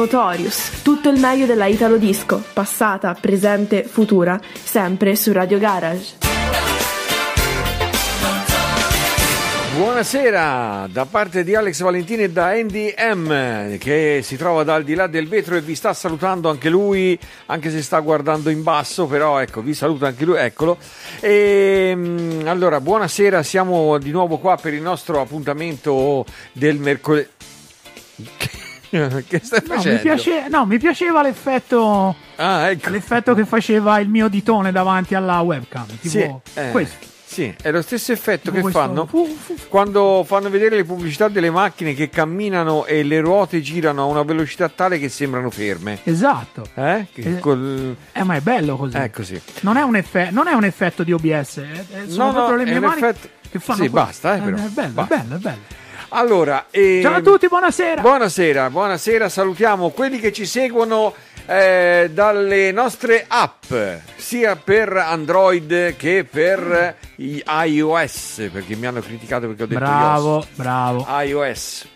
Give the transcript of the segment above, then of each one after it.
Notorious, tutto il meglio della Italo Disco, passata, presente, futura, sempre su Radio Garage. Buonasera da parte di Alex Valentini e da Andy M che si trova dal di là del vetro e vi sta salutando anche lui, anche se sta guardando in basso, però ecco, vi saluta anche lui, eccolo. E, mm, allora, buonasera, siamo di nuovo qua per il nostro appuntamento del mercoledì. che stai No facendo? mi, piace- no, mi piaceva l'effetto, Ah, ecco. l'effetto che faceva il mio ditone davanti alla webcam. Tipo Sì, eh, questo. sì, è lo stesso effetto Tipo che fanno quando fanno vedere le pubblicità delle macchine che camminano e le ruote girano a una velocità tale che sembrano ferme. Esatto. Eh? Eh, col- Eh, ma è bello così. Eh, così. Non, è un effe- non è un effetto di OBS, eh, eh, sono No, no, proprio le è mie mani effetto- che fanno Sì, quello. basta, eh, però. È bello, Basta. è bello, è bello. Allora, ehm, Ciao a tutti, buonasera. Buonasera, buonasera, salutiamo quelli che ci seguono eh, dalle nostre app, sia per Android che per iOS, perché mi hanno criticato perché ho detto bravo, bravo. iOS.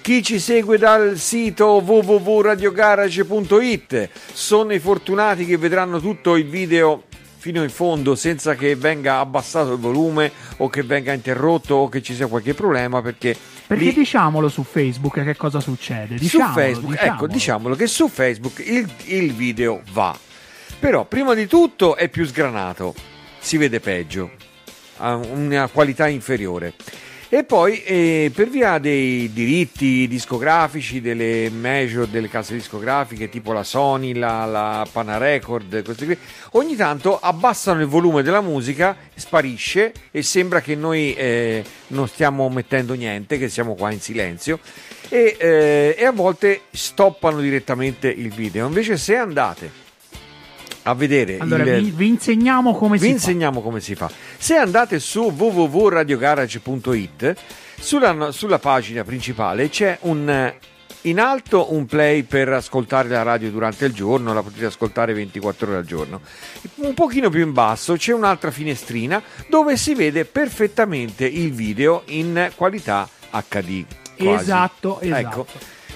Chi ci segue dal sito www.radiogarage.it sono i fortunati che vedranno tutto il video fino in fondo senza che venga abbassato il volume o che venga interrotto o che ci sia qualche problema perché, Perché lì- diciamolo su Facebook che cosa succede. su Diciamolo, Facebook, ecco, diciamolo. diciamolo che su Facebook il, il video va. Però prima di tutto è più sgranato, si vede peggio, ha una qualità inferiore. E poi eh, per via dei diritti discografici, delle major, delle case discografiche tipo la Sony, la, la Panarecord, queste qui, ogni tanto abbassano il volume della musica, sparisce e sembra che noi eh, non stiamo mettendo niente, che siamo qua in silenzio e, eh, e a volte stoppano direttamente il video. Invece se andate a vedere Allora, il, vi, vi insegniamo come vi si insegniamo come si fa. Se andate su www.radiogarage.it, sulla, sulla pagina principale c'è un, eh, in alto un play per ascoltare la radio durante il giorno, la potete ascoltare 24 ore al giorno. Un pochino più in basso c'è un'altra finestrina dove si vede perfettamente il video in qualità HD. fa. quasi. Esatto, esatto. Ecco.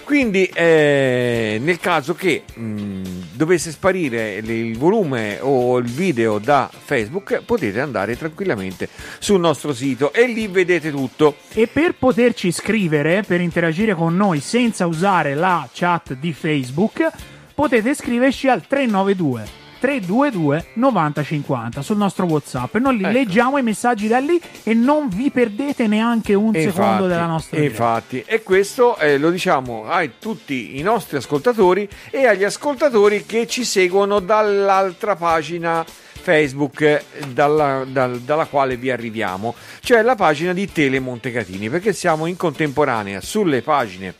Quindi eh, nel caso che mh, dovesse sparire il volume o il video da Facebook potete andare tranquillamente sul nostro sito e lì vedete tutto. E per poterci scrivere, per interagire con noi senza usare la chat di Facebook, potete scriverci al 392 322 9050 sul nostro WhatsApp. E noi li Ecco. leggiamo i messaggi da lì e non vi perdete neanche un E secondo infatti, della nostra diretta. infatti, e questo eh, lo diciamo a tutti i nostri ascoltatori e agli ascoltatori che ci seguono dall'altra pagina Facebook dalla, dal- dalla quale vi arriviamo, cioè la pagina di Tele Montecatini, perché siamo in contemporanea sulle pagine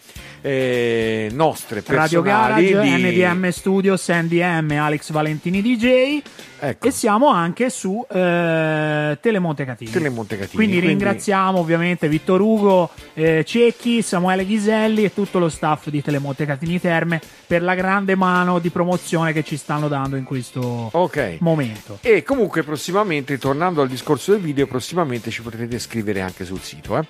eh, nostre Radio personali Garage, di- NDM Studios, NDM, Alex Valentini DJ Ecco. e siamo anche su eh, Telemonte Catini. Tele Montecatini. Quindi, ringraziamo ovviamente Vittor Ugo, eh, Cecchi, Samuele Ghiselli e tutto lo staff di Telemonte Catini Terme per la grande mano di promozione che ci stanno dando in questo Ok. momento. E comunque prossimamente, tornando al discorso del video, prossimamente ci potrete scrivere anche sul sito. eh.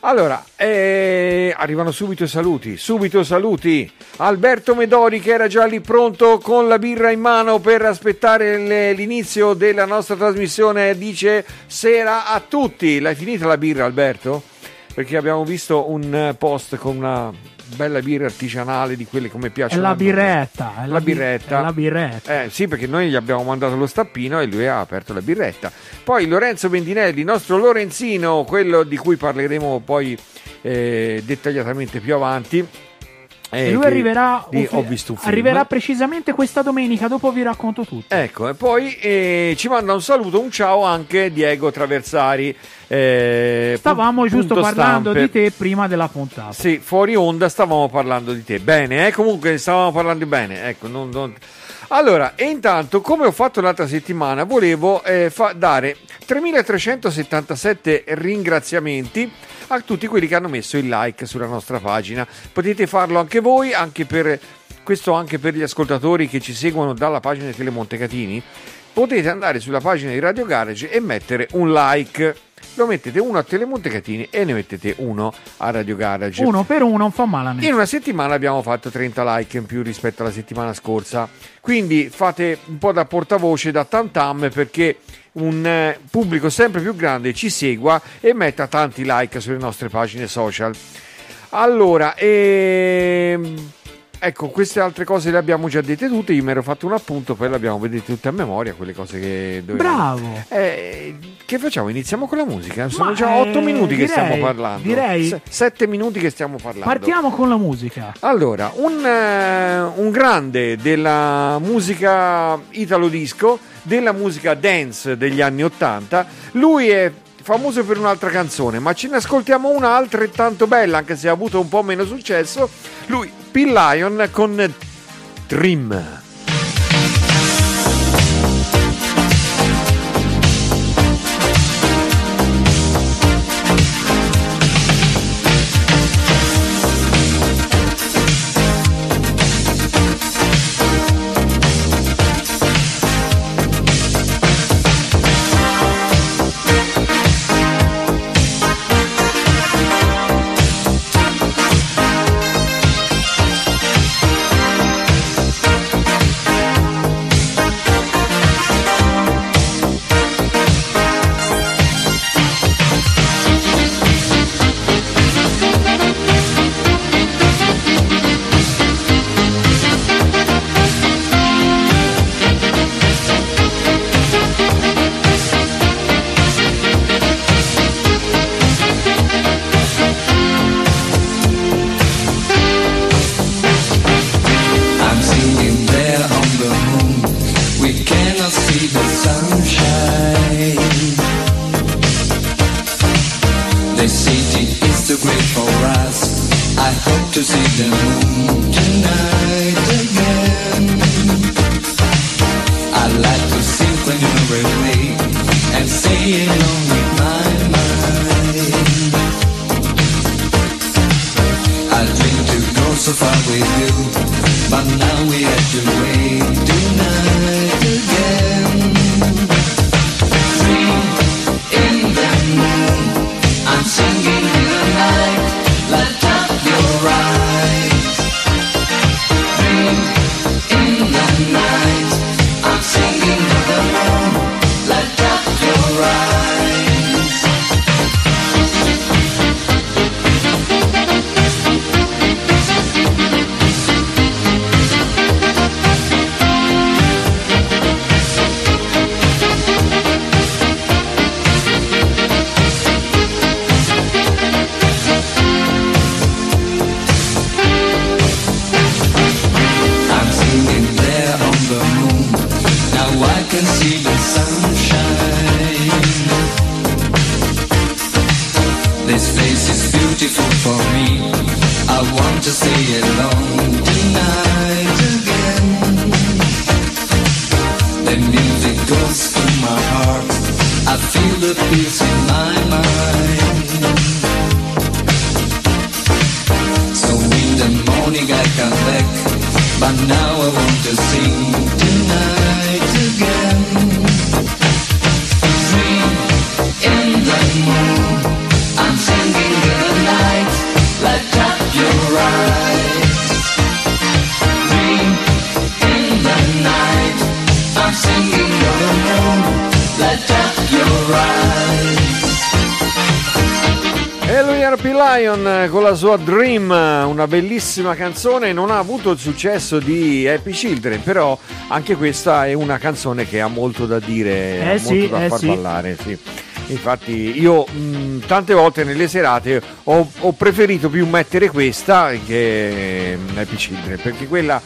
Allora, eh, arrivano subito i saluti, subito saluti. Alberto Medori che era già lì pronto con la birra in mano per aspettare l'inizio della nostra trasmissione dice sera a tutti. L'hai finita la birra Alberto? Perché abbiamo visto un post con una bella birra artigianale di quelle come È piacciono. la birretta. È La bi- birretta. È la birretta. Eh, sì, perché noi gli abbiamo mandato lo stappino e lui ha aperto la birretta. Poi Lorenzo Bendinelli, nostro Lorenzino, quello di cui parleremo poi eh, dettagliatamente più avanti. Eh, E lui arriverà, di- film. arriverà precisamente questa domenica. Dopo vi racconto tutto. Ecco, e poi eh, ci manda un saluto, un ciao anche Diego Traversari. eh, Stavamo pu- giusto parlando stampe. di te prima della puntata. Sì, fuori onda stavamo parlando di te. Bene, eh? comunque stavamo parlando bene. Ecco, non- non- Allora, e intanto, come ho fatto l'altra settimana, volevo eh, fa- dare 3377 ringraziamenti a tutti quelli che hanno messo il like sulla nostra pagina. Potete farlo anche voi, anche per questo anche per gli ascoltatori che ci seguono dalla pagina di Telemonte Catini. Potete andare sulla pagina di Radio Garage e mettere un like. Lo mettete uno a Telemonte Catini e ne mettete uno a Radio Garage. Uno per uno non fa male a In nessuno. una settimana abbiamo fatto 30 like in più rispetto alla settimana scorsa. Quindi fate un po' da portavoce, da tantam perché un eh, pubblico sempre più grande ci segua e metta tanti like sulle nostre pagine social. Allora, ehm, ecco, queste altre cose le abbiamo già dette tutte. Io mi ero fatto un appunto, poi le abbiamo vedute tutte a memoria, quelle cose che dovevamo. Bravo. Eh, che facciamo? Iniziamo con la musica. Sono Ma, già eh, 8 minuti che direi- stiamo parlando. direi- 7 minuti che stiamo parlando. Partiamo con la musica. Allora, un, eh, un grande della musica italo disco, della musica dance degli anni 80, lui è famoso per un'altra canzone, ma ce ne ascoltiamo una altrettanto bella, anche se ha avuto un po' meno successo. Lui, Bill Lion con Dream. To see the P. Lion eh, con la sua Dream, una bellissima canzone, non ha avuto il successo di Happy Children, però anche questa è una canzone che ha molto da dire, Eh ha molto sì, da eh far sì. ballare. Sì. Infatti io mh, tante volte nelle serate ho, ho preferito più mettere questa che mm, Happy Children, perché quella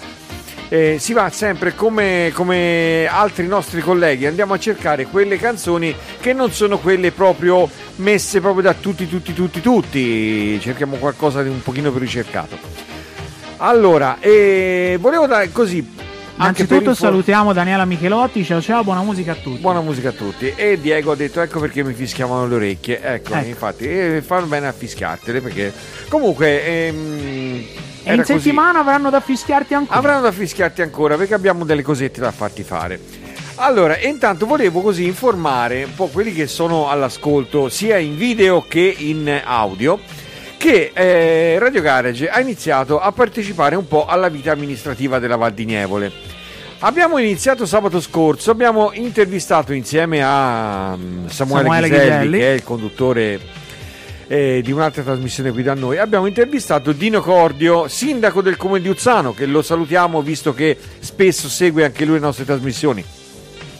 eh, si va sempre come, come altri nostri colleghi, andiamo a cercare quelle canzoni che non sono quelle proprio messe proprio da tutti, tutti, tutti, tutti, cerchiamo qualcosa di un pochino più ricercato. Allora, eh, volevo dare così Innanzitutto salutiamo Daniela Michelotti, ciao ciao, buona musica a tutti. Buona musica a tutti. E Diego ha detto: Ecco perché mi fischiavano le orecchie. Ecco, Ecco. infatti, e fanno bene a fischiartele perché comunque. ehm, e in così. settimana avranno da fischiarti ancora. Avranno da fischiarti ancora perché abbiamo delle cosette da farti fare. Allora, intanto volevo così informare un po' quelli che sono all'ascolto sia in video che in audio che eh, Radio Garage ha iniziato a partecipare un po' alla vita amministrativa della Val di Nievole. Abbiamo iniziato sabato scorso, abbiamo intervistato insieme a mm, Samuele, Samuele Ghiselli, Ghiselli. che è il conduttore eh, di un'altra trasmissione qui da noi, abbiamo intervistato Dino Cordio, sindaco del comune di Uzzano, che lo salutiamo visto che spesso segue anche lui le nostre trasmissioni.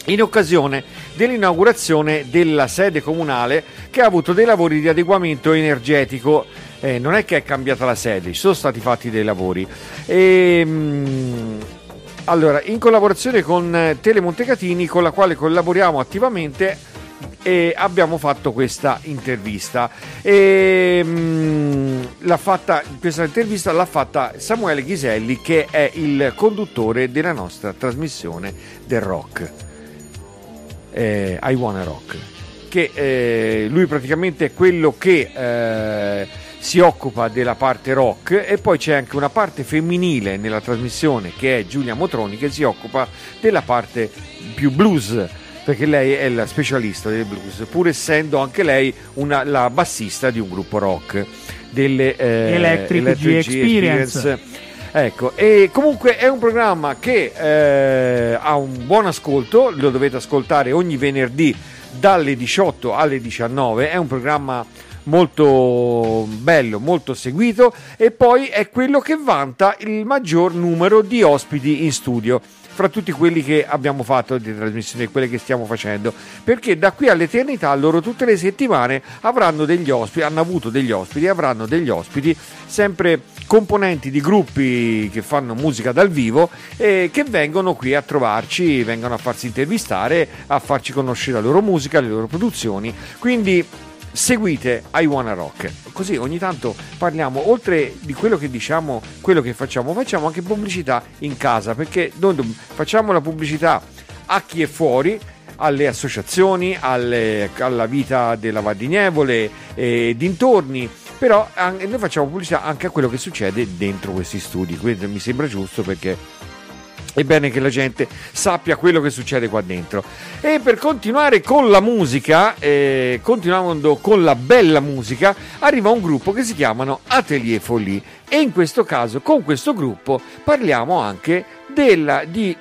In occasione dell'inaugurazione della sede comunale che ha avuto dei lavori di adeguamento energetico, Eh, non è che è cambiata la sede, ci sono stati fatti dei lavori. Ehm, allora, in collaborazione con eh, Tele Montecatini, con la quale collaboriamo attivamente, e abbiamo fatto questa intervista. E, mm, l'ha fatta, questa intervista l'ha fatta Samuele Ghiselli, che è il conduttore della nostra trasmissione del rock. Eh, I Wanna Rock. Che eh, lui praticamente è quello che eh, si occupa della parte rock e poi c'è anche una parte femminile nella trasmissione che è Giulia Motroni che si occupa della parte più blues perché lei è la specialista del blues pur essendo anche lei una- la bassista di un gruppo rock delle eh, Electric G Experience. Ecco, e comunque è un programma che eh, ha un buon ascolto, lo dovete ascoltare ogni venerdì dalle 18 alle 19, è un programma molto bello, molto seguito e poi è quello che vanta il maggior numero di ospiti in studio fra tutti quelli che abbiamo fatto di trasmissioni e quelle che stiamo facendo. Perché da qui all'eternità loro tutte le settimane avranno degli ospiti hanno avuto degli ospiti avranno degli ospiti sempre componenti di gruppi che fanno musica dal vivo e che vengono qui a trovarci vengono a farsi intervistare a farci conoscere la loro musica le loro produzioni. Quindi seguite I Wanna Rock. Così ogni tanto parliamo, oltre di quello che diciamo, quello che facciamo, facciamo anche pubblicità in casa, perché noi facciamo la pubblicità a chi è fuori, alle associazioni, alle- alla vita della Val di Nievole e dintorni, però noi facciamo pubblicità anche a quello che succede dentro questi studi, quindi mi sembra giusto perché è bene che la gente sappia quello che succede qua dentro. E per continuare con la musica, eh, continuando con la bella musica, arriva un gruppo che si chiamano Atelier Folie. E in questo caso, con questo gruppo, parliamo anche della, di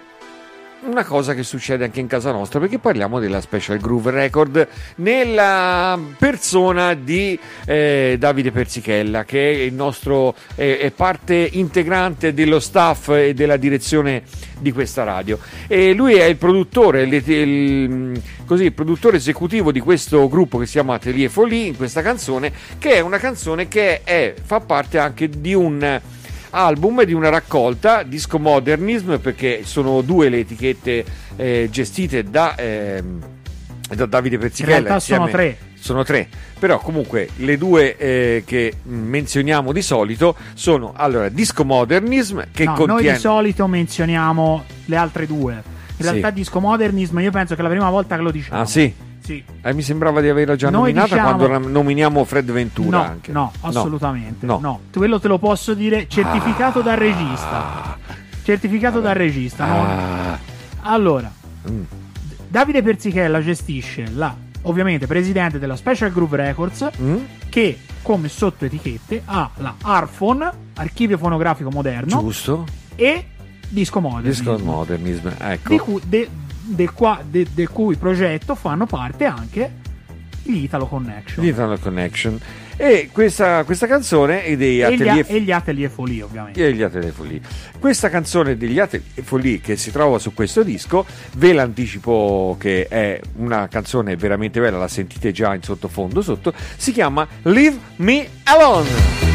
una cosa che succede anche in casa nostra perché parliamo della Special Groove Record nella persona di eh, Davide Persichella che è nostro è, è parte integrante dello staff e della direzione di questa radio. E lui è il produttore il, il- così, il produttore esecutivo di questo gruppo che si chiama Atelier Folie in questa canzone che è una canzone che è- fa parte anche di un album di una raccolta disco modernism perché sono due le etichette eh, gestite da, ehm, da Davide Pezzichella In realtà sono tre. sono tre però comunque le due eh, che menzioniamo di solito sono allora disco modernism che No, noi contiene di solito menzioniamo le altre due. In Sì. realtà disco modernism io penso che è la prima volta che lo diciamo. ah sì Sì. Eh, mi sembrava di averla già Noi nominata diciamo- quando nominiamo Fred Ventura No, anche no, assolutamente. No. No. Quello te lo posso dire certificato dal regista. Certificato dal regista. Ah, Allora, mm. Davide Persichella gestisce la, ovviamente, presidente della Special Groove Records, Mm? che come sottoetichette ha la Arfon, archivio fonografico moderno, giusto e Disco Modernism. disco modernism ecco di cui, de- del qua- de- del cui progetto fanno parte anche gli Italo Connection. Digital Connection e questa, questa canzone è dei e, gli, Atelier e gli Atelier Folie, ovviamente. e gli Atelier Folie. Questa canzone degli Atelier Folie che si trova su questo disco, ve l'anticipo che è una canzone veramente bella, la sentite già in sottofondo sotto, si chiama Leave Me Alone.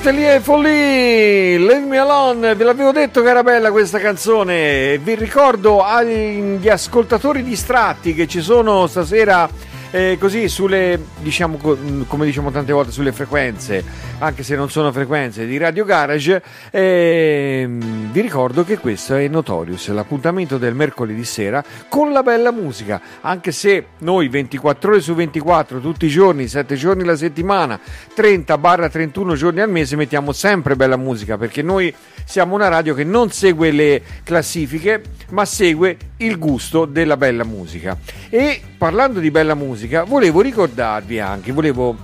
Atelier Folly, Leave Me Alone, ve l'avevo detto che era bella questa canzone, vi ricordo agli ascoltatori distratti che ci sono stasera eh, così sulle, diciamo, co- come diciamo tante volte, sulle frequenze, anche se non sono frequenze di Radio Garage, ehm, vi ricordo che questo è Notorious, l'appuntamento del mercoledì sera con la bella musica, anche se noi 24 ore su 24, tutti i giorni, 7 giorni alla settimana, 30-31 giorni al mese mettiamo sempre bella musica, perché noi siamo una radio che non segue le classifiche, ma segue il gusto della bella musica. E parlando di bella musica, volevo ricordarvi anche, volevo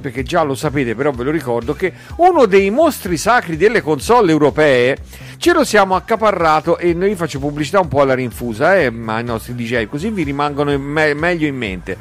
perché già lo sapete, però ve lo ricordo che uno dei mostri sacri delle console europee ce lo siamo accaparrato e noi faccio pubblicità un po' alla rinfusa, eh, ma ai nostri DJ, così vi rimangono me- meglio in mente.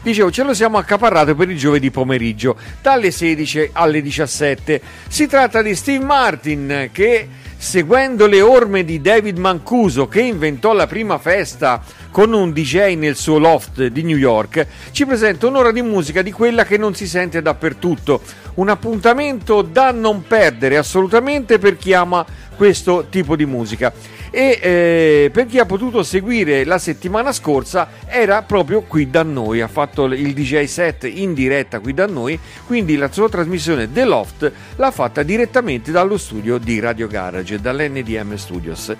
Dicevo, ce lo siamo accaparrato per il giovedì pomeriggio, dalle 16 alle 17. Si tratta di Steve Martin che, seguendo le orme di David Mancuso, che inventò la prima festa con un DJ nel suo loft di New York, ci presenta un'ora di musica di quella che non si sente dappertutto. Un appuntamento da non perdere assolutamente per chi ama questo tipo di musica e eh, per chi ha potuto seguire la settimana scorsa era proprio qui da noi, ha fatto il DJ set in diretta qui da noi, quindi la sua trasmissione The Loft l'ha fatta direttamente dallo studio di Radio Garage, dall'NDM Studios.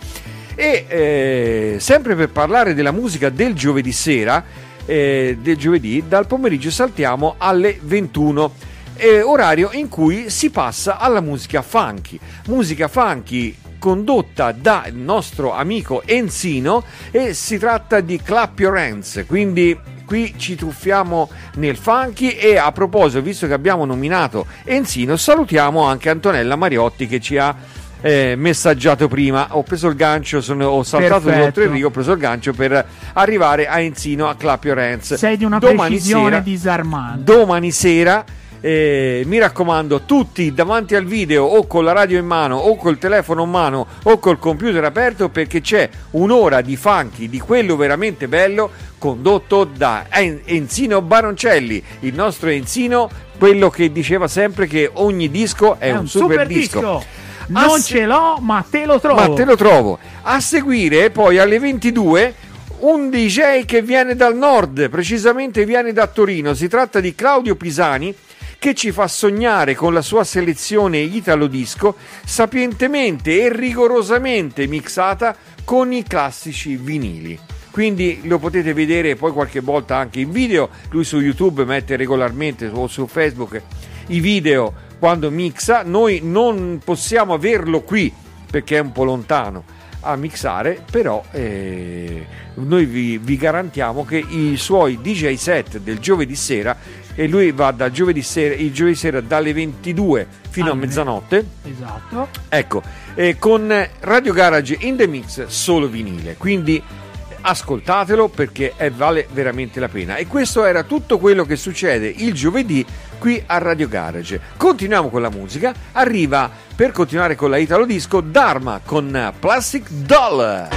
E eh, sempre per parlare della musica del giovedì sera, eh, del giovedì, dal pomeriggio saltiamo alle 21 eh, orario in cui si passa alla musica funky. Musica funky condotta dal nostro amico Enzino e si tratta di Clap Your Hands, quindi qui ci tuffiamo nel funky e a proposito, visto che abbiamo nominato Enzino, salutiamo anche Antonella Mariotti che ci ha eh, messaggiato prima. Ho preso il gancio, sono, ho saltato Perfetto. oltre il rigo, ho preso il gancio per arrivare a Enzino a Clap Your Hands. Sei di una Domani precisione sera- disarmante. domani sera. Eh, mi raccomando, tutti davanti al video o con la radio in mano o col telefono in mano o col computer aperto perché c'è un'ora di funky di quello veramente bello condotto da En- Enzino Baroncelli, il nostro Enzino, quello che diceva sempre che ogni disco è, un, super, disco. Non Ah, ce l'ho, ma te lo trovo. Ma te lo trovo. A seguire, poi alle 22, un DJ che viene dal nord, precisamente viene da Torino. Si tratta di Claudio Pisani che ci fa sognare con la sua selezione Italo Disco, sapientemente e rigorosamente mixata con i classici vinili. Quindi lo potete vedere poi qualche volta anche in video. Lui su YouTube mette regolarmente o su Facebook i video quando mixa. Noi non possiamo averlo qui perché è un po' lontano a mixare, però eh, noi vi, vi garantiamo che i suoi DJ set del giovedì sera e lui va dal giovedì sera, il giovedì sera dalle 22 fino a Alle- mezzanotte. Esatto. Ecco, eh, con Radio Garage in the mix solo vinile, quindi ascoltatelo perché eh, vale veramente la pena. E questo era tutto quello che succede il giovedì qui a Radio Garage. Continuiamo con la musica, arriva per continuare con la Italo Disco Dharma con Plastic Doll.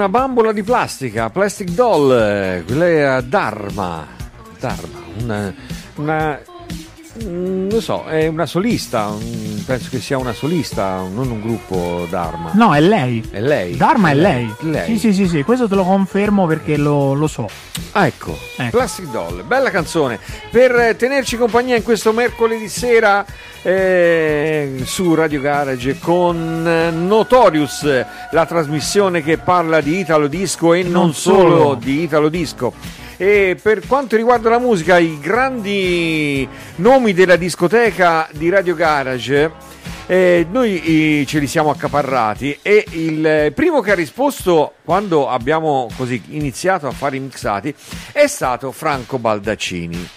Una bambola di plastica, Plastic Doll, quella è Dharma. Dharma, una, una- mm, non so, è una solista, un- penso che sia una solista, non un gruppo Dharma. No, è lei. È lei. Dharma è lei. Lei. Sì, sì, sì, sì, questo te lo confermo perché lo, lo so. Ah, ecco, Ecco. Plastic Doll, bella canzone per eh, tenerci compagnia in questo mercoledì sera eh, su Radio Garage con eh, Notorious, la trasmissione che parla di Italo Disco e non, Non solo. solo. di Italo Disco. E per quanto riguarda la musica, i grandi nomi della discoteca di Radio Garage, eh, noi eh, ce li siamo accaparrati e il primo che ha risposto quando abbiamo così iniziato a fare i mixati è stato Franco Baldaccini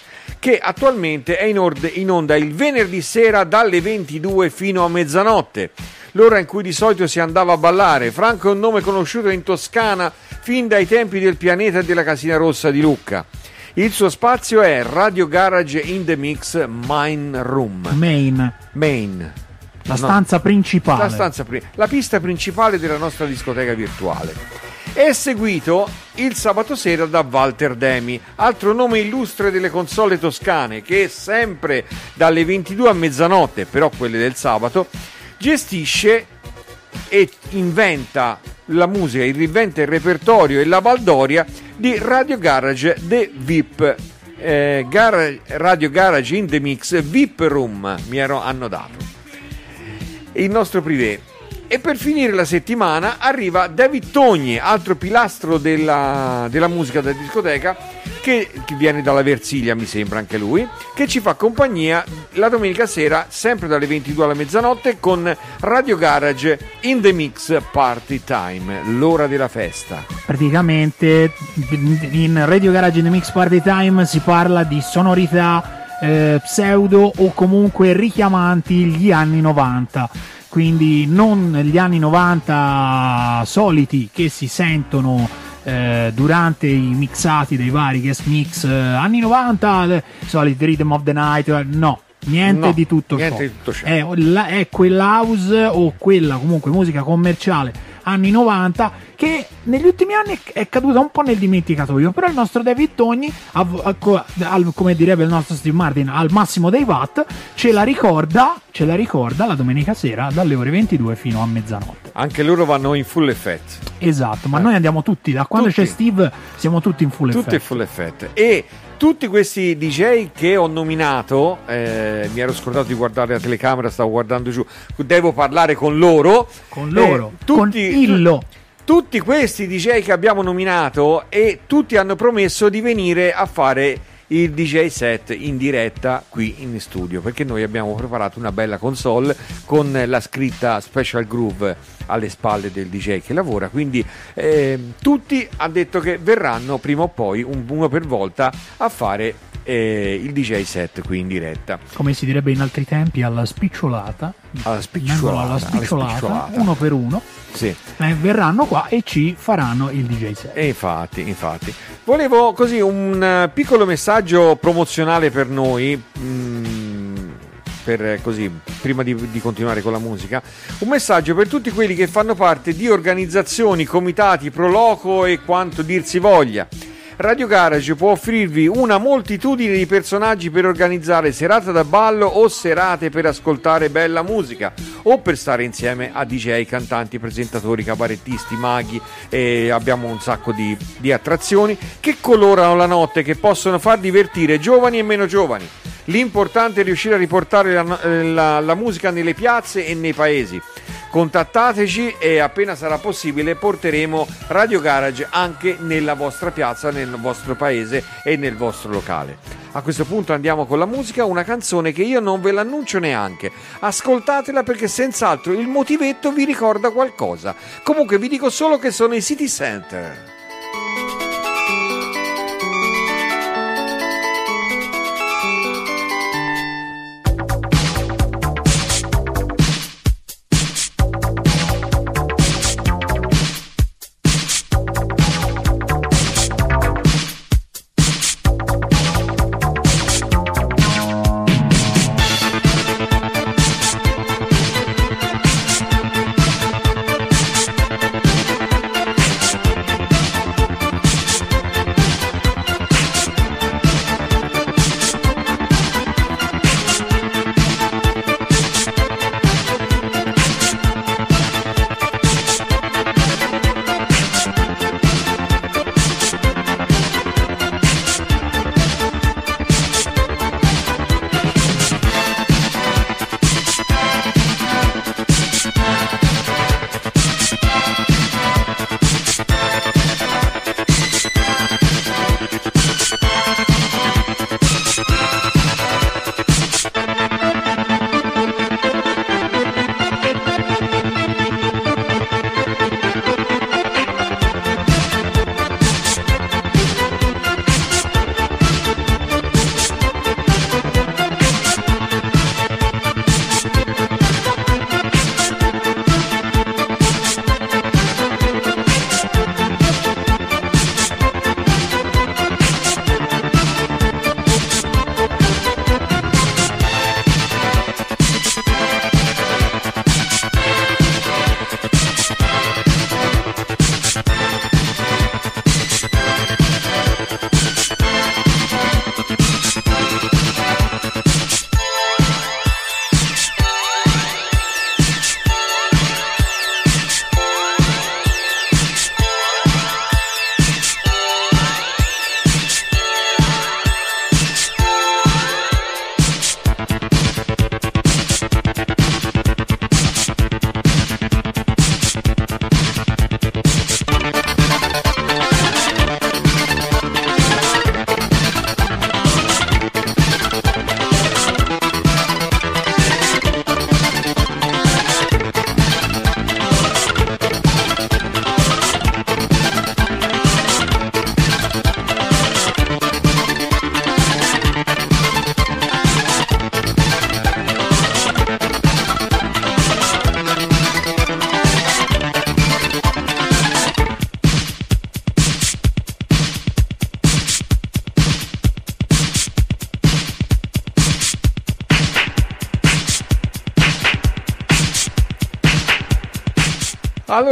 che attualmente è in, ord- in onda il venerdì sera dalle 22 fino a mezzanotte, l'ora in cui di solito si andava a ballare. Franco è un nome conosciuto in Toscana fin dai tempi del pianeta e della Casina Rossa di Lucca. Il suo spazio è Radio Garage in the Mix Mine Room. Main, Main. la No, stanza principale. la, stanza la pista principale della nostra discoteca virtuale. È seguito il sabato sera da Walter Demi, altro nome illustre delle console toscane che sempre dalle 22 a mezzanotte, però quelle del sabato, gestisce e inventa la musica, il riventa il repertorio e la baldoria di Radio Garage The VIP. eh, Gar- Radio Garage in the Mix VIP Room mi ero- hanno il nostro privé. E per finire la settimana arriva David Togni, altro pilastro della, della musica da discoteca, che, che viene dalla Versilia, mi sembra anche lui, che ci fa compagnia la domenica sera, sempre dalle 22 alla mezzanotte, con Radio Garage in the Mix Party Time, l'ora della festa. Praticamente in Radio Garage in the Mix Party Time si parla di sonorità eh, pseudo o comunque richiamanti gli anni 90. Quindi non gli anni 90 soliti che si sentono eh, durante i mixati dei vari guest mix eh, anni 90, le soliti Rhythm of the Night, eh, no, niente No, di tutto niente ciò. di tutto ciò. È, la- è quell'house o quella comunque musica commerciale anni 90 che negli ultimi anni è caduta un po' nel dimenticatoio però il nostro David Togni come direbbe il nostro Steve Martin al massimo dei watt ce la ricorda ce la ricorda la domenica sera dalle ore 22 fino a mezzanotte Anche loro vanno in full effect. esatto ma Eh. noi andiamo tutti da quando Tutti. c'è Steve siamo tutti in full Tutti in effect full effect. E tutti questi DJ che ho nominato, eh, mi ero scordato di guardare la telecamera, stavo guardando giù, devo parlare con loro. con loro Eh, con Illo Tutti questi DJ che abbiamo nominato e tutti hanno promesso di venire a fare il DJ set in diretta qui in studio perché noi abbiamo preparato una bella console con la scritta Special Groove alle spalle del DJ che lavora. Quindi ehm, tutti hanno detto che verranno prima o poi un- uno per volta a fare eh, il DJ set qui in diretta come si direbbe in altri tempi alla spicciolata alla spicciolata, alla alla spicciolata, spicciolata. uno per uno Sì. eh, verranno qua e ci faranno il DJ set. E infatti, infatti. Volevo così un eh, piccolo messaggio promozionale per noi. mm, per eh, così, prima di, di continuare con la musica, un messaggio per tutti quelli che fanno parte di organizzazioni, comitati, proloco e quanto dir si voglia. Radio Garage può offrirvi una moltitudine di personaggi per organizzare serate da ballo o serate per ascoltare bella musica o per stare insieme a DJ, cantanti, presentatori, cabarettisti, maghi e abbiamo un sacco di, di attrazioni che colorano la notte, che possono far divertire giovani e meno giovani. L'importante è riuscire a riportare la, eh, la- la musica nelle piazze e nei paesi. Contattateci e appena sarà possibile porteremo Radio Garage anche nella vostra piazza, nel vostro paese e nel vostro locale. A questo punto andiamo con la musica, una canzone che io non ve l'annuncio neanche. Ascoltatela perché senz'altro il motivetto vi ricorda qualcosa. Comunque vi dico solo che sono i City Center.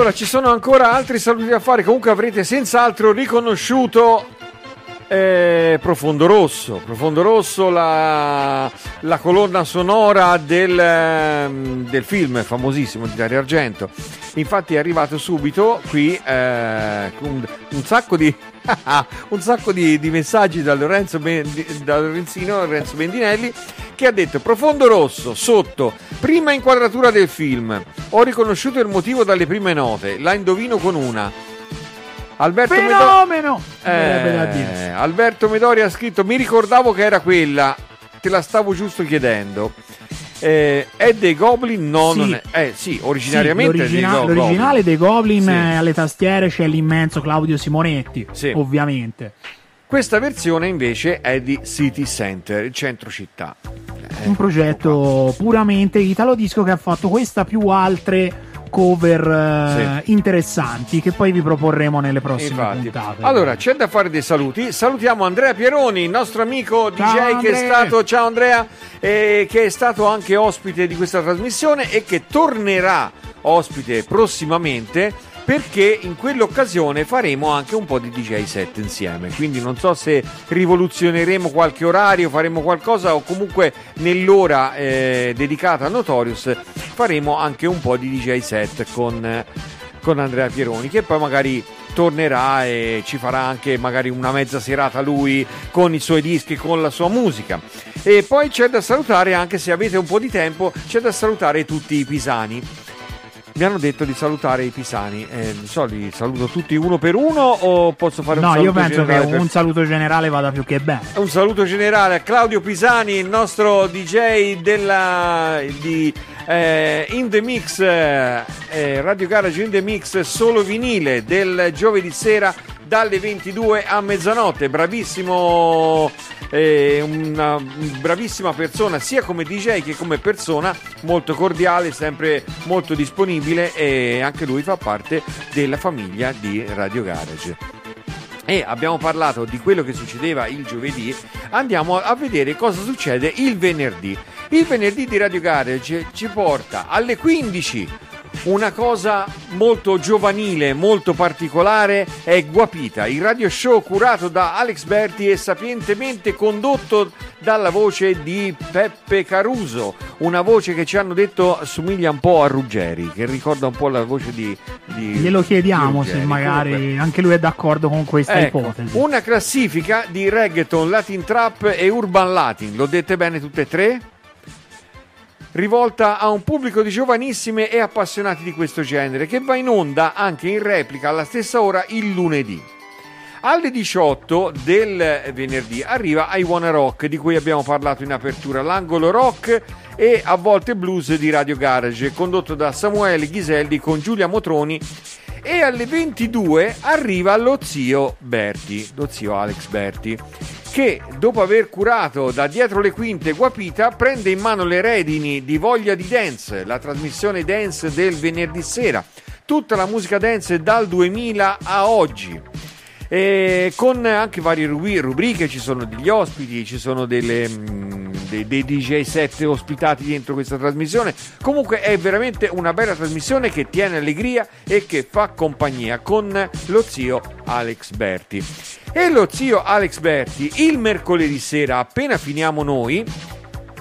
Allora, ci sono ancora altri saluti da fare. Comunque avrete senz'altro riconosciuto eh, Profondo Rosso. Profondo Rosso, la, la colonna sonora del, ehm, del film famosissimo di Dario Argento. Infatti è arrivato subito qui eh, un, un sacco di. un sacco di, di messaggi da Lorenzo, Ben- da Lorenzino Lorenzo Bendinelli che ha detto profondo rosso sotto prima inquadratura del film. Ho riconosciuto il motivo dalle prime note. La indovino con una. Alberto Medo- Fenomeno! Da dire. eh, Alberto Medori ha scritto mi ricordavo che era quella. Te la stavo giusto chiedendo eh, è dei Goblin no Sì. non è eh sì Sì, originariamente è dei l'origina- Go- l'originale dei Goblin Sì. eh, alle tastiere c'è l'immenso Claudio Simonetti, Sì. ovviamente. questa versione invece è di City Center il centro città Eh, Un progetto puramente italo disco che ha fatto questa più altre cover eh, interessanti che poi vi proporremo nelle prossime Infatti. puntate. Allora, c'è da fare dei saluti. Salutiamo Andrea Pieroni, il nostro amico DJ Ciao, che è Andrea. stato, ciao Andrea, eh, che è stato anche ospite di questa trasmissione e che tornerà ospite prossimamente perché in quell'occasione faremo anche un po' di DJ set insieme. Quindi non so se rivoluzioneremo qualche orario, faremo qualcosa o comunque nell'ora eh, dedicata a Notorious faremo anche un po' di DJ set con, con Andrea Pieroni che poi magari tornerà e ci farà anche magari una mezza serata lui con i suoi dischi, con la sua musica. E poi c'è da salutare, anche se avete un po' di tempo, c'è da salutare tutti i pisani. Mi hanno detto di salutare i pisani, eh, non so, li saluto tutti uno per uno o posso fare un no, saluto io penso che generale per- un saluto generale vada più che bene. un saluto generale a Claudio Pisani, il nostro DJ della, di eh, In The Mix, eh, eh, Radio Garage In The Mix solo vinile del giovedì sera dalle 22 a mezzanotte. Bravissimo, eh, una bravissima persona sia come DJ che come persona, molto cordiale, sempre molto disponibile e anche lui fa parte della famiglia di Radio Garage e abbiamo parlato di quello che succedeva il giovedì, andiamo a vedere cosa succede il venerdì. Il venerdì di Radio Garage ci porta alle 15 una cosa molto giovanile, molto particolare, è Guapita, il radio show curato da Alex Berti e sapientemente condotto dalla voce di Peppe Caruso, una voce che ci hanno detto assomiglia un po' a Ruggeri, che ricorda un po' la voce di... di Glielo chiediamo di se Ruggeri. magari Comunque, anche lui è d'accordo con questa Ecco, ipotesi. una classifica di reggaeton, latin trap e urban latin, lo dette bene tutte e tre? Rivolta a un pubblico di giovanissime e appassionati di questo genere, che va in onda anche in replica alla stessa ora il lunedì. Alle 18 del venerdì arriva I Wanna Rock, di cui abbiamo parlato in apertura, l'angolo rock e a volte blues di Radio Garage, condotto da Samuele Ghiselli con Giulia Motroni. E alle 22 arriva lo zio Berti, lo zio Alex Berti, che dopo aver curato da dietro le quinte Guapita prende in mano le redini di Voglia di Dance, la trasmissione dance del venerdì sera. Tutta la musica dance dal 2000 a oggi. E con anche varie rubriche, ci sono degli ospiti, ci sono delle, mm, dei, dei DJ set ospitati dentro questa trasmissione. Comunque è veramente una bella trasmissione che tiene allegria e che fa compagnia con lo zio Alex Berti. E lo zio Alex Berti il mercoledì sera, appena finiamo noi,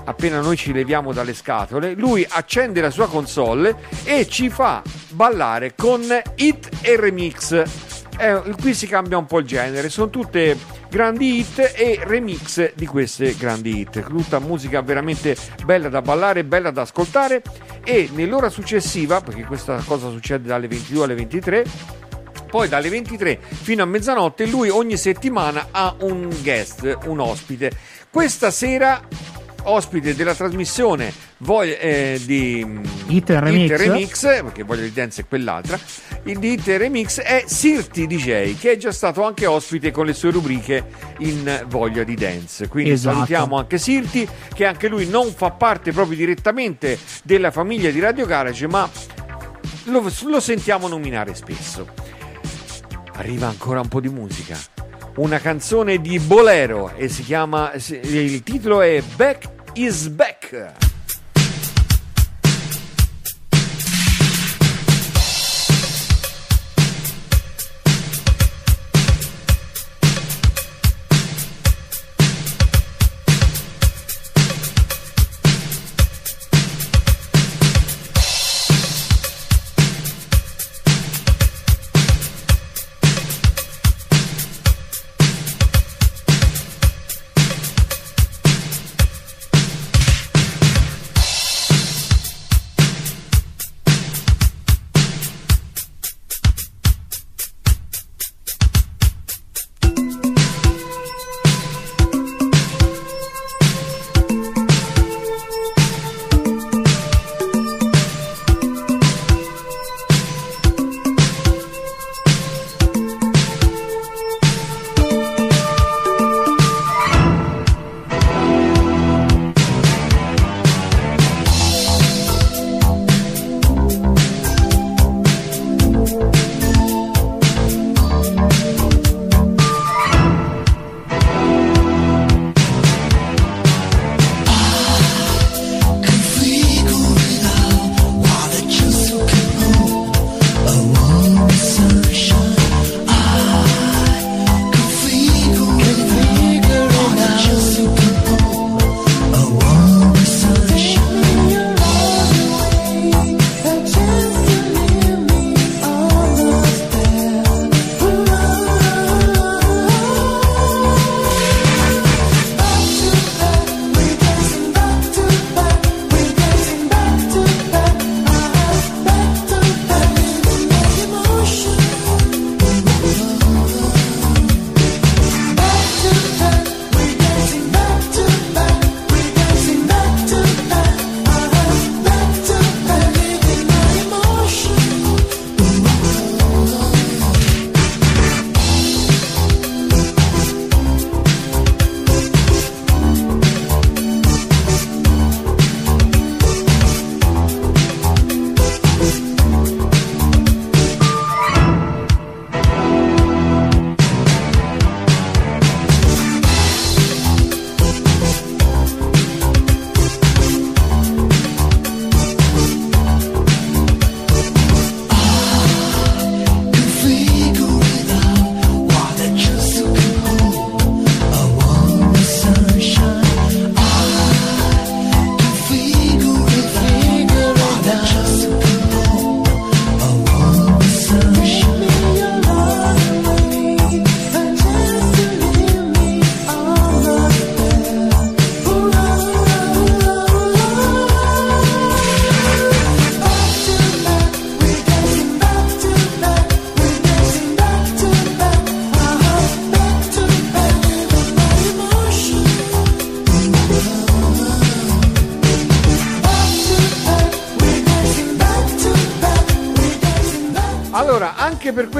appena noi ci leviamo dalle scatole, lui accende la sua console e ci fa ballare con hit e remix. Eh, qui si cambia un po' il genere, sono tutte grandi hit e remix di queste grandi hit. Tutta musica veramente bella da ballare, bella da ascoltare e nell'ora successiva, perché questa cosa succede dalle 22 alle 23, poi dalle 23 fino a mezzanotte lui ogni settimana ha un guest, un ospite. Questa sera ospite della trasmissione Voglia, eh, di Hit Remix. Remix, perché Voglia di Dance è quell'altra, il di Hit Remix è Sirti DJ che è già stato anche ospite con le sue rubriche in Voglia di Dance. Quindi Esatto. salutiamo anche Sirti che anche lui non fa parte proprio direttamente della famiglia di Radio Garage ma lo, lo sentiamo nominare spesso. Arriva ancora un po' di musica. Una canzone di Bolero e si chiama. Il titolo è Back is Back.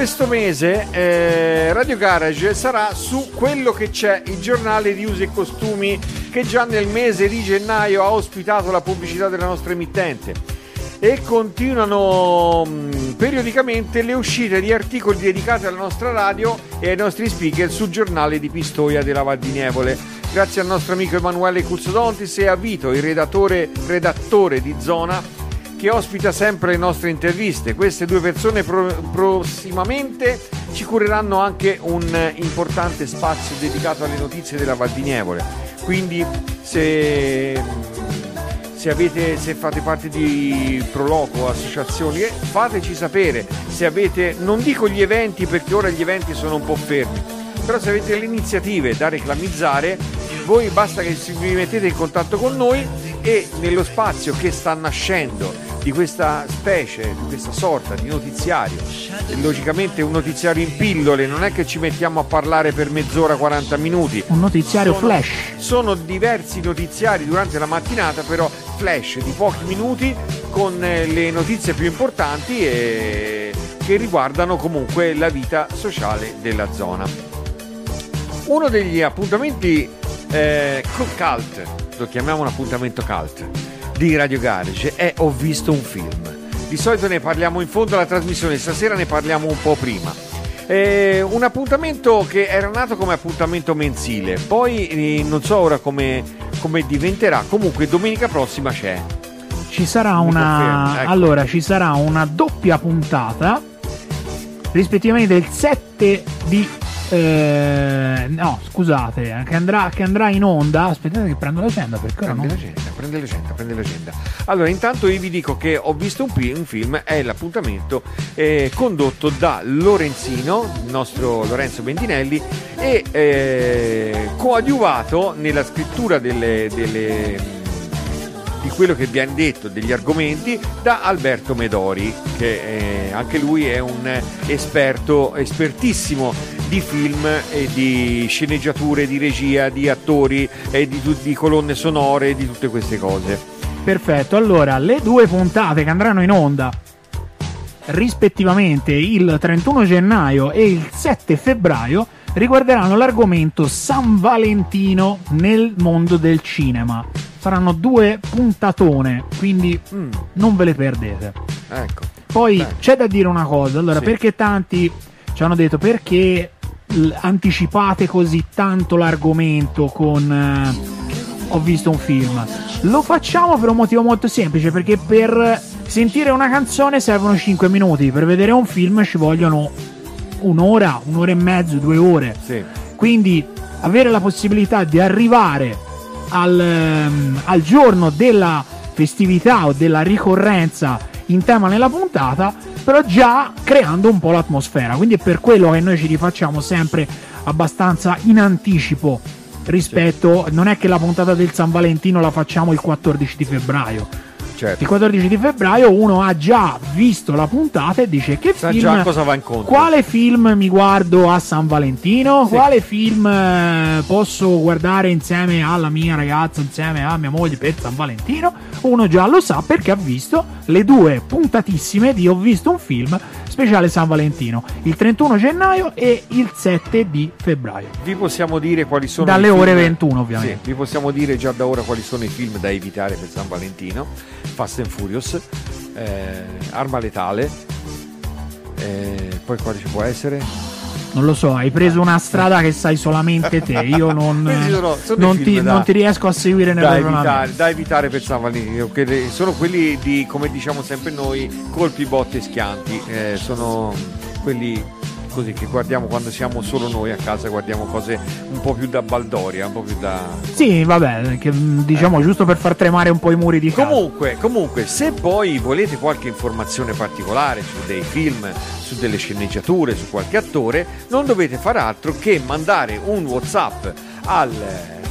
Questo mese eh, Radio Garage sarà su quello che c'è, il giornale di usi e costumi che già nel mese di gennaio ha ospitato la pubblicità della nostra emittente e continuano mh, periodicamente le uscite di articoli dedicati alla nostra radio e ai nostri speaker sul giornale di Pistoia della Val di Nievole. Grazie al nostro amico Emanuele Cuzzodontis e a Vito, il redattore, redattore di Zona, che ospita sempre le nostre interviste. Queste due persone pro- prossimamente ci cureranno anche un importante spazio dedicato alle notizie della Val di Nievole. Quindi se se, avete, se fate parte di Proloco, associazioni, eh, fateci sapere se avete, non dico gli eventi perché ora gli eventi sono un po' fermi, però se avete le iniziative da reclamizzare, voi basta che vi mettete in contatto con noi e nello spazio che sta nascendo di questa specie, di questa sorta di notiziario, e logicamente un notiziario in pillole, non è che ci mettiamo a parlare per mezz'ora, 40 minuti, Un notiziario sono- flash. Sono diversi notiziari durante la mattinata, però flash di pochi minuti con eh, le notizie più importanti e che riguardano comunque la vita sociale della zona. Uno degli appuntamenti eh, cult, lo chiamiamo un appuntamento cult, di Radio Garage è Ho visto un film. Di solito ne parliamo in fondo alla trasmissione, stasera ne parliamo un po' prima. Eh, un appuntamento che era nato come appuntamento mensile, poi eh, non so ora come, come diventerà, comunque domenica prossima c'è. Ci sarà Mi una. ecco. Allora, ci sarà una doppia puntata. Rispettivamente il 7 di. Eh, no, scusate, che andrà, che andrà in onda. Aspettate che prendo l'agenda perché ora Prende non. l'agenda, prende l'agenda, prende l'agenda. Allora, intanto io vi dico che ho visto un, un film, è l'appuntamento eh, condotto da Lorenzino, il nostro Lorenzo Bendinelli, e eh, coadiuvato nella scrittura delle- delle, di quello che abbiamo detto, degli argomenti, da Alberto Medori, che eh, anche lui è un esperto, espertissimo di film e di sceneggiature, di regia, di attori e di, di colonne sonore, di tutte queste cose. Perfetto, allora le due puntate che andranno in onda rispettivamente il 31 gennaio e il 7 febbraio riguarderanno l'argomento San Valentino nel mondo del cinema. Saranno due puntatone, quindi Mm, non ve le perdete. ecco. Poi Bene. c'è da dire una cosa, allora Sì. perché tanti ci hanno detto perché anticipate così tanto l'argomento con eh, ho visto un film. Lo facciamo per un motivo molto semplice, perché per sentire una canzone servono 5 minuti, per vedere un film ci vogliono un'ora, un'ora e mezzo, due ore. Sì. Quindi avere la possibilità di arrivare al, ehm, al giorno della festività o della ricorrenza in tema nella puntata, però già creando un po' l'atmosfera. Quindi è per quello che noi ci rifacciamo sempre abbastanza in anticipo rispetto, non è che la puntata del San Valentino la facciamo il 14 di febbraio. Certo. Il 14 di febbraio uno ha già visto la puntata e dice che Sa film già cosa va incontro. quale film mi guardo a San Valentino? Sì. Quale film eh, posso guardare insieme alla mia ragazza, insieme a mia moglie per San Valentino? Uno già lo sa perché ha visto le due puntatissime di Ho visto un film speciale San Valentino, il 31 gennaio e il 7 di febbraio. Vi possiamo dire quali sono Dalle i film- ore 21, ovviamente. Sì, vi possiamo dire già da ora quali sono i film da evitare per San Valentino. Fast and Furious, eh, Arma letale. eh, poi quale ci può essere? Non lo so, hai preso una strada che sai solamente te. Io non, sono- sono non ti, film da- non ti riesco a seguire nel Da evitare, da evitare Valentino, che sono quelli di, come diciamo sempre noi, colpi, botte e schianti. Eh, sono quelli così che guardiamo quando siamo solo noi a casa, guardiamo cose un po' più da baldoria, un po' più da... Sì, vabbè, che, mh, diciamo giusto per far tremare un po' i muri di casa. Comunque, comunque, se poi volete qualche informazione particolare su dei film, su delle sceneggiature, su qualche attore, non dovete fare altro che mandare un WhatsApp al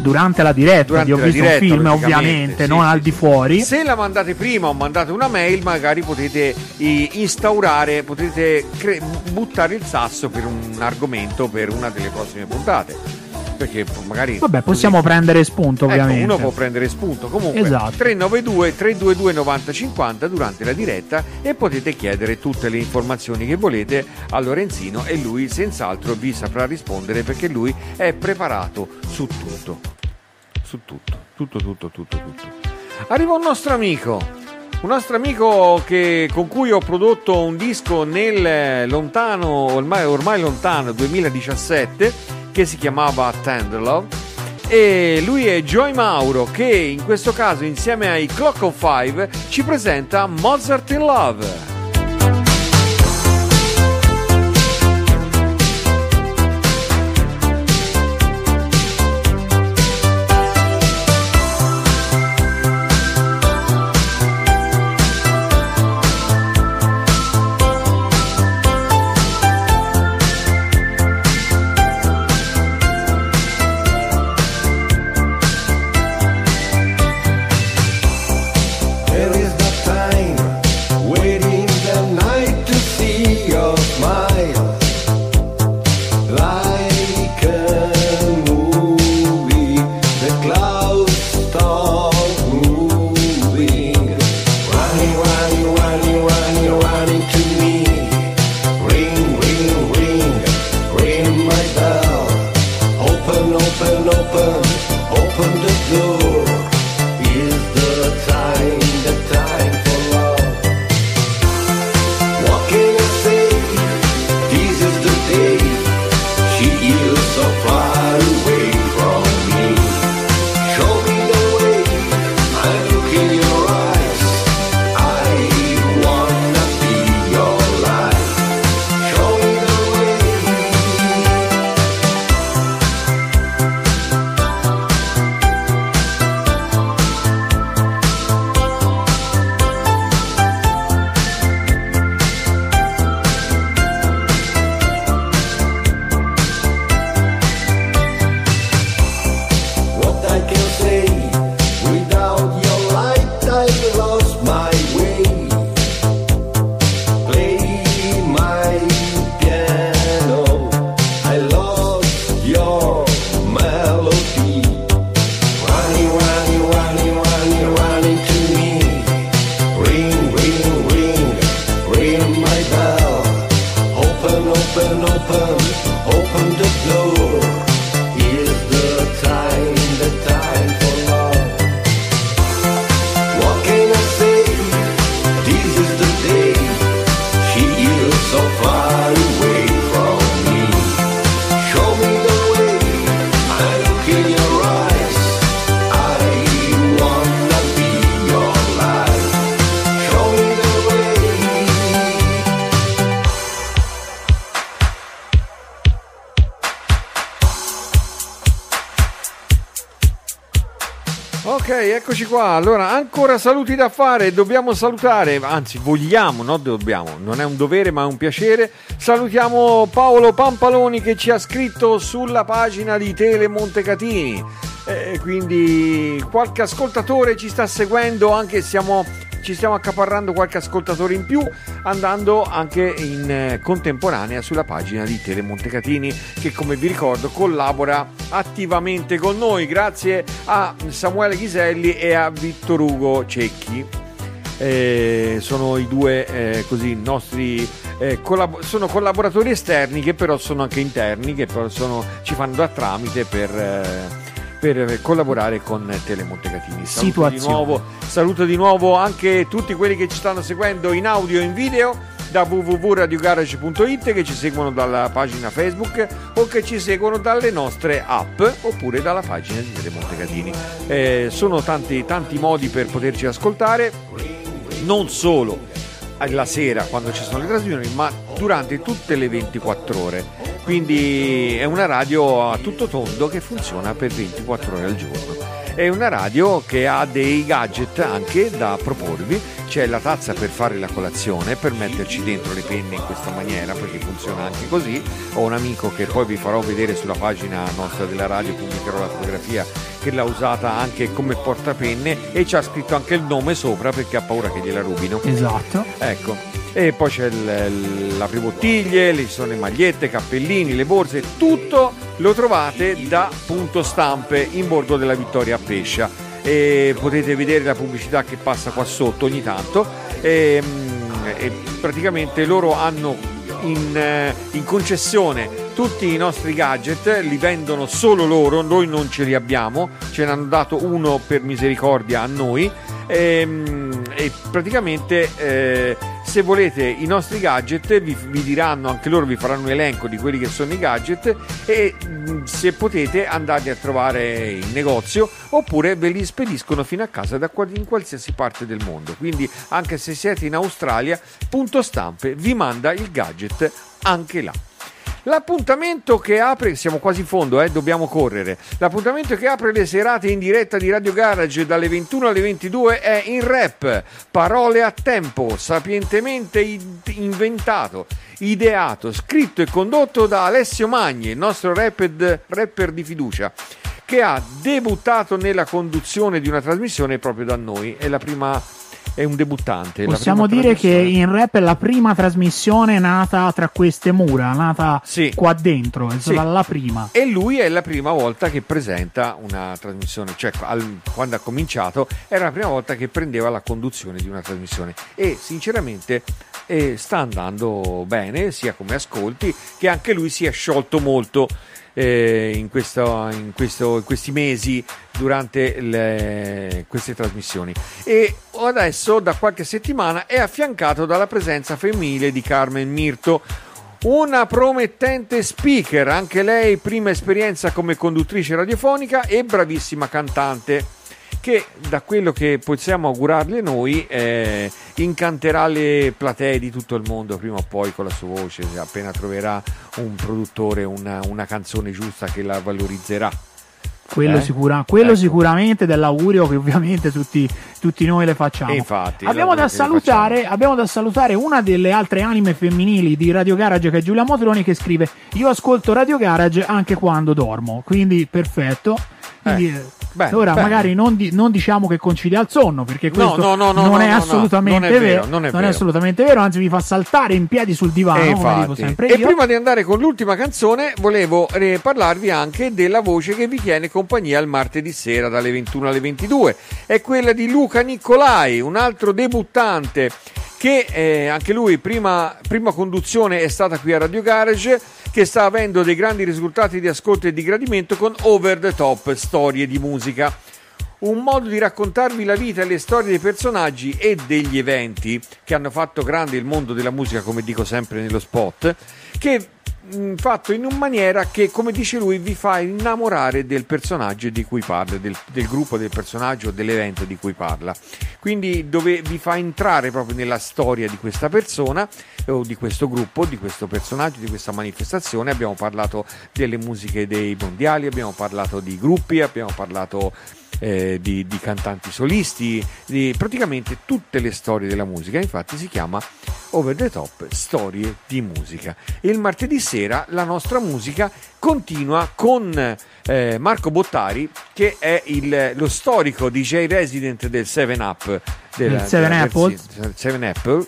Durante la diretta, durante di ho visto diretta, un film, ovviamente, sì, non sì, al di fuori. Se la mandate prima o mandate una mail, magari potete i- instaurare, potete cre- buttare il sasso per un argomento per una delle prossime puntate. Perché magari Vabbè, possiamo prendere spunto, Ecco, ovviamente. uno può prendere spunto. Comunque, Esatto. 392 322 9050 durante la diretta e potete chiedere tutte le informazioni che volete a Lorenzino e lui senz'altro vi saprà rispondere perché lui è preparato su tutto. Su tutto, tutto, tutto, tutto, tutto. Arriva un nostro amico. Un nostro amico che- con cui ho prodotto un disco nel lontano, ormai, ormai lontano 2017, che si chiamava Tender Love e lui è Joy Mauro che in questo caso insieme ai Clock of Five ci presenta Mozart in Love. Eccoci qua. Allora, ancora saluti da fare. Dobbiamo salutare, anzi, vogliamo, non dobbiamo, non è un dovere, ma è un piacere. Salutiamo Paolo Pampaloni che ci ha scritto sulla pagina di Tele Montecatini. Eh, quindi qualche ascoltatore ci sta seguendo, anche siamo ci stiamo accaparrando qualche ascoltatore in più andando anche in eh, contemporanea sulla pagina di Tele Montecatini che come vi ricordo collabora attivamente con noi. Grazie a Samuele Ghiselli e a Vittor Ugo Cecchi. Eh, sono i due eh, così nostri eh, collab- sono collaboratori esterni che però sono anche interni che però sono- ci fanno da tramite per eh, per collaborare con Telemontecatini. Saluto di, nuovo, saluto di nuovo anche tutti quelli che ci stanno seguendo in audio e in video da www.radiogarage.it che ci seguono dalla pagina Facebook o che ci seguono dalle nostre app oppure dalla pagina di Telemontecatini. Eh, sono tanti, tanti modi per poterci ascoltare, non solo la sera quando ci sono le trasmissioni, ma durante tutte le 24 ore. Quindi è una radio a tutto tondo che funziona per 24 ore al giorno. È una radio che ha dei gadget anche da proporvi. C'è la tazza per fare la colazione, per metterci dentro le penne in questa maniera, perché funziona anche così. Ho un amico che poi vi farò vedere sulla pagina nostra della radio, pubblicherò la fotografia che l'ha usata anche come portapenne e ci ha scritto anche il nome sopra perché ha paura che gliela rubino. Esatto. Ecco. E poi c'è il- l'apribottiglie, ci sono le magliette, i cappellini, le borse, tutto lo trovate da Punto Stampe in bordo della Vittoria a Pescia. E potete vedere la pubblicità che passa qua sotto ogni tanto. E, mm, e praticamente loro hanno in, eh, in concessione tutti i nostri gadget, li vendono solo loro, noi non ce li abbiamo, ce ne hanno dato uno per misericordia a noi. Ehm, E, praticamente eh, se volete i nostri gadget vi, vi diranno anche loro vi faranno un elenco di quelli che sono i gadget e mh, se potete andarli a trovare in negozio oppure ve li spediscono fino a casa da in qualsiasi parte del mondo quindi anche se siete in Australia punto stampe vi manda il gadget anche là L'appuntamento che apre, siamo quasi in fondo, eh, dobbiamo correre. L'appuntamento che apre le serate in diretta di Radio Garage dalle 21 alle 22 è in rap. Parole a tempo, sapientemente in- inventato, ideato, scritto e condotto da Alessio Magni, il nostro rapper, rapper di fiducia, che ha debuttato nella conduzione di una trasmissione proprio da noi. È la prima. È un debuttante. Possiamo dire che in rap è la prima trasmissione nata tra queste mura, nata Sì. qua dentro, è Sì. stata la prima. E lui è la prima volta che presenta una trasmissione, cioè al- quando ha cominciato era la prima volta che prendeva la conduzione di una trasmissione e sinceramente eh, sta andando bene sia come ascolti che anche lui si è sciolto molto eh, in, questo- in questo- in questi mesi durante le- queste trasmissioni e adesso da qualche settimana è affiancato dalla presenza femminile di Carmen Mirto una promettente speaker, anche lei prima esperienza come conduttrice radiofonica e bravissima cantante che da quello che possiamo augurarle noi eh, incanterà le platee di tutto il mondo prima o poi con la sua voce, appena troverà un produttore una, una canzone giusta che la valorizzerà. Quello, Eh? sicura- quello Ecco. sicuramente dell'augurio che ovviamente tutti, tutti noi le facciamo. Infatti, abbiamo, da salutare, abbiamo da salutare una delle altre anime femminili di Radio Garage che è Giulia Motroni che scrive io ascolto Radio Garage anche quando dormo, quindi perfetto. Quindi, Eh, eh, bene, ora bene. magari non, di- non diciamo che concilia al sonno perché questo no, no, no, non no, è assolutamente non è vero, vero, non è vero. assolutamente vero, anzi vi fa saltare in piedi sul divano, E, E prima di andare con l'ultima canzone, volevo eh, parlarvi anche della voce che vi tiene compagnia il martedì sera dalle 21 alle 22. È quella di Luca Nicolai, un altro debuttante che eh, anche lui prima, prima conduzione è stata qui a Radio Garage che sta avendo dei grandi risultati di ascolto e di gradimento con Over the Top Storie di musica. Un modo di raccontarvi la vita e le storie dei personaggi e degli eventi che hanno fatto grande il mondo della musica, come dico sempre nello spot, che fatto in una maniera che, come dice lui, vi fa innamorare del personaggio di cui parla, del, del gruppo del personaggio dell'evento di cui parla. Quindi dove vi fa entrare proprio nella storia di questa persona o di questo gruppo, di questo personaggio, di questa manifestazione. Abbiamo parlato delle musiche dei mondiali, abbiamo parlato di gruppi, abbiamo parlato eh, di, di cantanti solisti, di praticamente tutte le storie della musica. Infatti si chiama Over the Top Storie di musica. E il martedì sera la nostra musica continua con eh, Marco Bottari, che è il- lo storico DJ resident del 7-Up. Del 7-Apple? 7-Apple.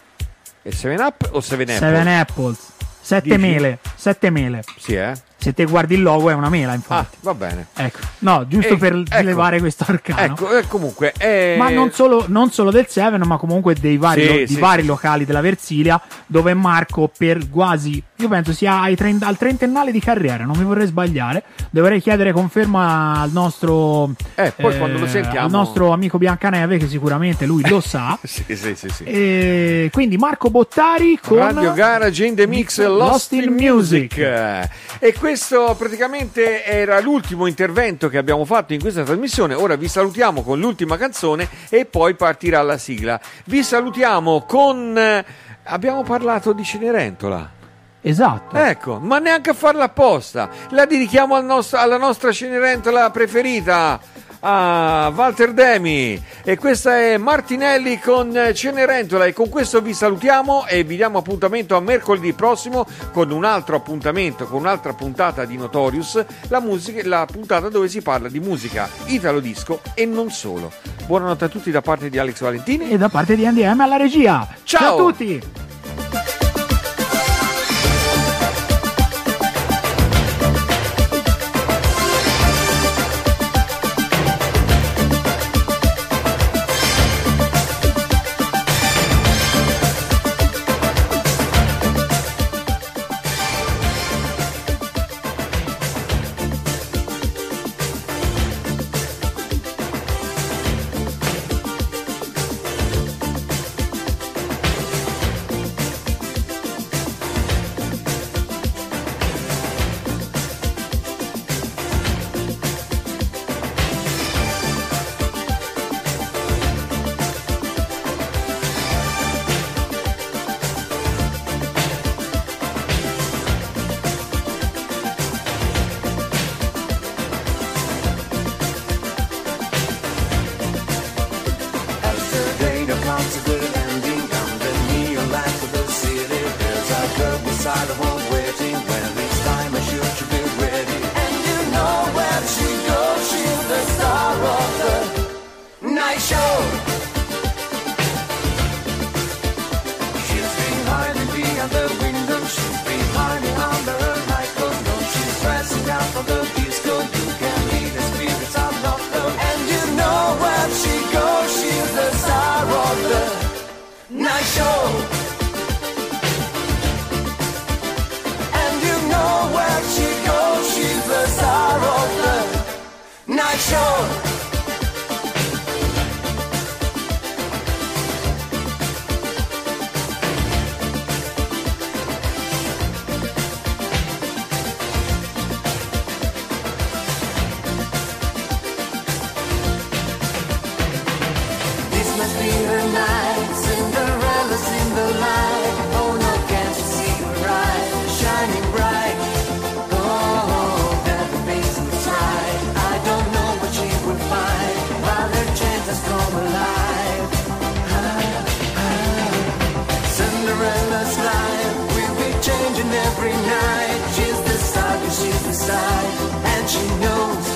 È 7-Up o 7-Apple? Seven Apples, sette Dici? mele, sette mele. Sì, eh? Se te guardi il logo è una mela, Ah, infatti. va bene. Ecco, no, giusto Eh, per ecco. levare questo arcano. Ecco, eh, comunque... eh, Ma non solo, non solo del Seven, ma comunque dei vari, Sì, lo- di sì, vari sì. locali della Versilia, dove Marco per quasi, io penso sia ai trent- al trentennale di carriera, non mi vorrei sbagliare, dovrei chiedere conferma al nostro, Eh, lo sentiamo- al nostro amico Biancaneve, che sicuramente lui lo sa. Sì, sì, sì, sì. E quindi Marco Bottari con Radio Garage in the Mix Lost in Music. E questo praticamente era l'ultimo intervento che abbiamo fatto in questa trasmissione. Ora vi salutiamo con l'ultima canzone e poi partirà la sigla. Vi salutiamo con. eh, Abbiamo parlato di Cenerentola. Esatto. Ecco, ma neanche a farla apposta. La dedichiamo al nostro- alla nostra Cenerentola preferita, a Walter Demi. E questa è Martinelli con Cenerentola. E con questo vi salutiamo e vi diamo appuntamento a mercoledì prossimo con un altro appuntamento, con un'altra puntata di Notorious, la, musica, la puntata dove si parla di musica italo disco e non solo. Buonanotte a tutti da parte di Alex Valentini. E da parte di NDM alla regia. Ciao. Ciao a tutti. every night. She's the side, she's the side, and she knows.